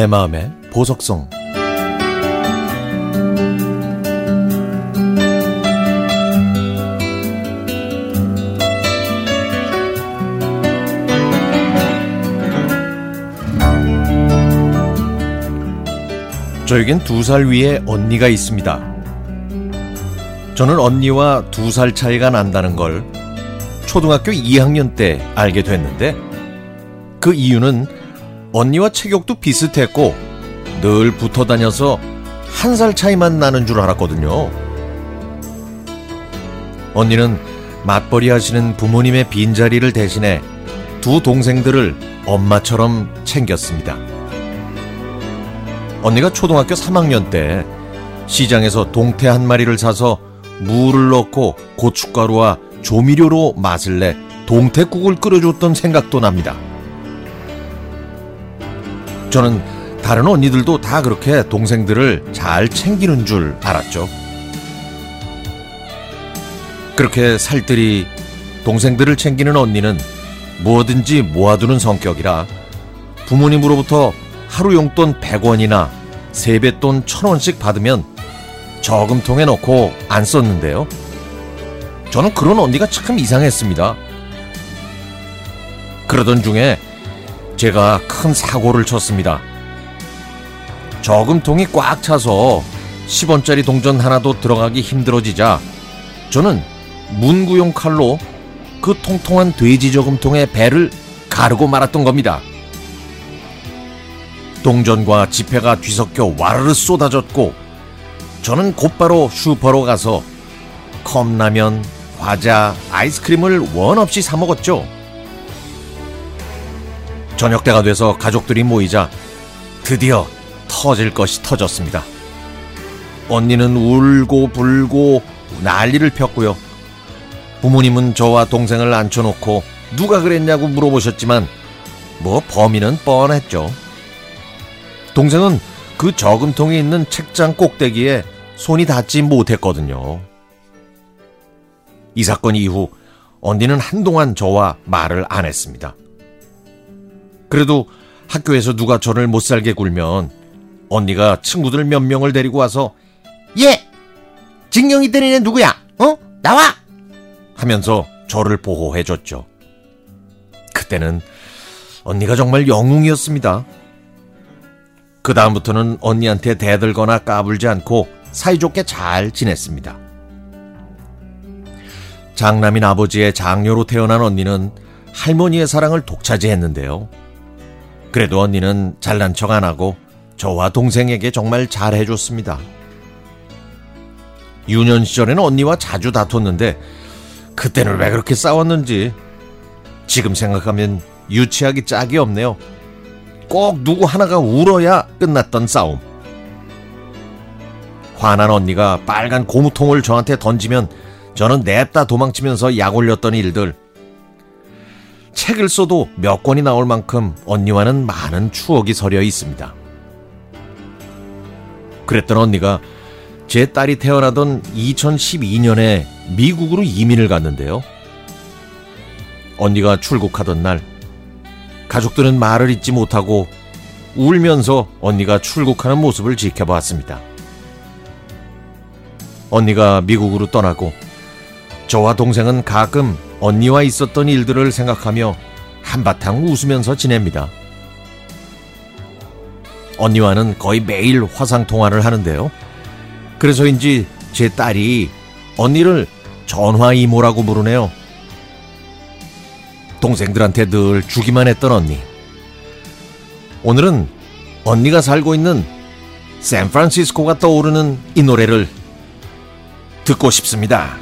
내 마음의 보석성 저에겐 두 살 위에 언니가 있습니다. 저는 언니와 두 살 차이가 난다는 걸 초등학교 2학년 때 알게 됐는데 그 이유는 언니와 체격도 비슷했고 늘 붙어 다녀서 한 살 차이만 나는 줄 알았거든요. 언니는 맞벌이 하시는 부모님의 빈자리를 대신해 두 동생들을 엄마처럼 챙겼습니다. 언니가 초등학교 3학년 때 시장에서 동태 한 마리를 사서 물을 넣고 고춧가루와 조미료로 맛을 내 동태국을 끓여줬던 생각도 납니다. 저는 다른 언니들도 다 그렇게 동생들을 잘 챙기는 줄 알았죠. 그렇게 살뜰히 동생들을 챙기는 언니는 뭐든지 모아두는 성격이라 부모님으로부터 하루 용돈 100원이나 세뱃돈 1000원씩 받으면 저금통에 넣고 안 썼는데요. 저는 그런 언니가 참 이상했습니다. 그러던 중에 제가 큰 사고를 쳤습니다. 저금통이 꽉 차서 10원짜리 동전 하나도 들어가기 힘들어지자 저는 문구용 칼로 그 통통한 돼지 저금통의 배를 가르고 말았던 겁니다. 동전과 지폐가 뒤섞여 와르르 쏟아졌고 저는 곧바로 슈퍼로 가서 컵라면, 과자, 아이스크림을 원 없이 사 먹었죠. 저녁 때가 돼서 가족들이 모이자 드디어 터질 것이 터졌습니다. 언니는 울고 불고 난리를 폈고요. 부모님은 저와 동생을 앉혀놓고 누가 그랬냐고 물어보셨지만 뭐 범인은 뻔했죠. 동생은 그 저금통이 있는 책장 꼭대기에 손이 닿지 못했거든요. 이 사건 이후 언니는 한동안 저와 말을 안 했습니다. 그래도 학교에서 누가 저를 못 살게 굴면 언니가 친구들 몇 명을 데리고 와서 예! 때린 애 누구야? 어? 나와! 하면서 저를 보호해줬죠. 그때는 언니가 정말 영웅이었습니다. 그 다음부터는 언니한테 대들거나 까불지 않고 사이좋게 잘 지냈습니다. 장남인 아버지의 장녀로 태어난 언니는 할머니의 사랑을 독차지했는데요. 그래도 언니는 잘난 척 안 하고 저와 동생에게 정말 잘해줬습니다. 유년 시절에는 언니와 자주 다퉜는데 그때는 왜 그렇게 싸웠는지 지금 생각하면 유치하기 짝이 없네요. 꼭 누구 하나가 울어야 끝났던 싸움. 화난 언니가 빨간 고무통을 저한테 던지면 저는 냅다 도망치면서 약 올렸던 일들. 책을 써도 몇 권이 나올 만큼 언니와는 많은 추억이 서려 있습니다. 그랬던 언니가 제 딸이 태어나던 2012년에 미국으로 이민을 갔는데요. 언니가 출국하던 날, 가족들은 말을 잇지 못하고 울면서 언니가 출국하는 모습을 지켜보았습니다. 언니가 미국으로 떠나고 저와 동생은 가끔 언니와 있었던 일들을 생각하며 한바탕 웃으면서 지냅니다. 언니와는 거의 매일 화상 통화를 하는데요. 그래서인지 제 딸이 언니를 전화 이모라고 부르네요. 동생들한테 늘 주기만 했던 언니. 오늘은 언니가 살고 있는 샌프란시스코가 떠오르는 이 노래를 듣고 싶습니다.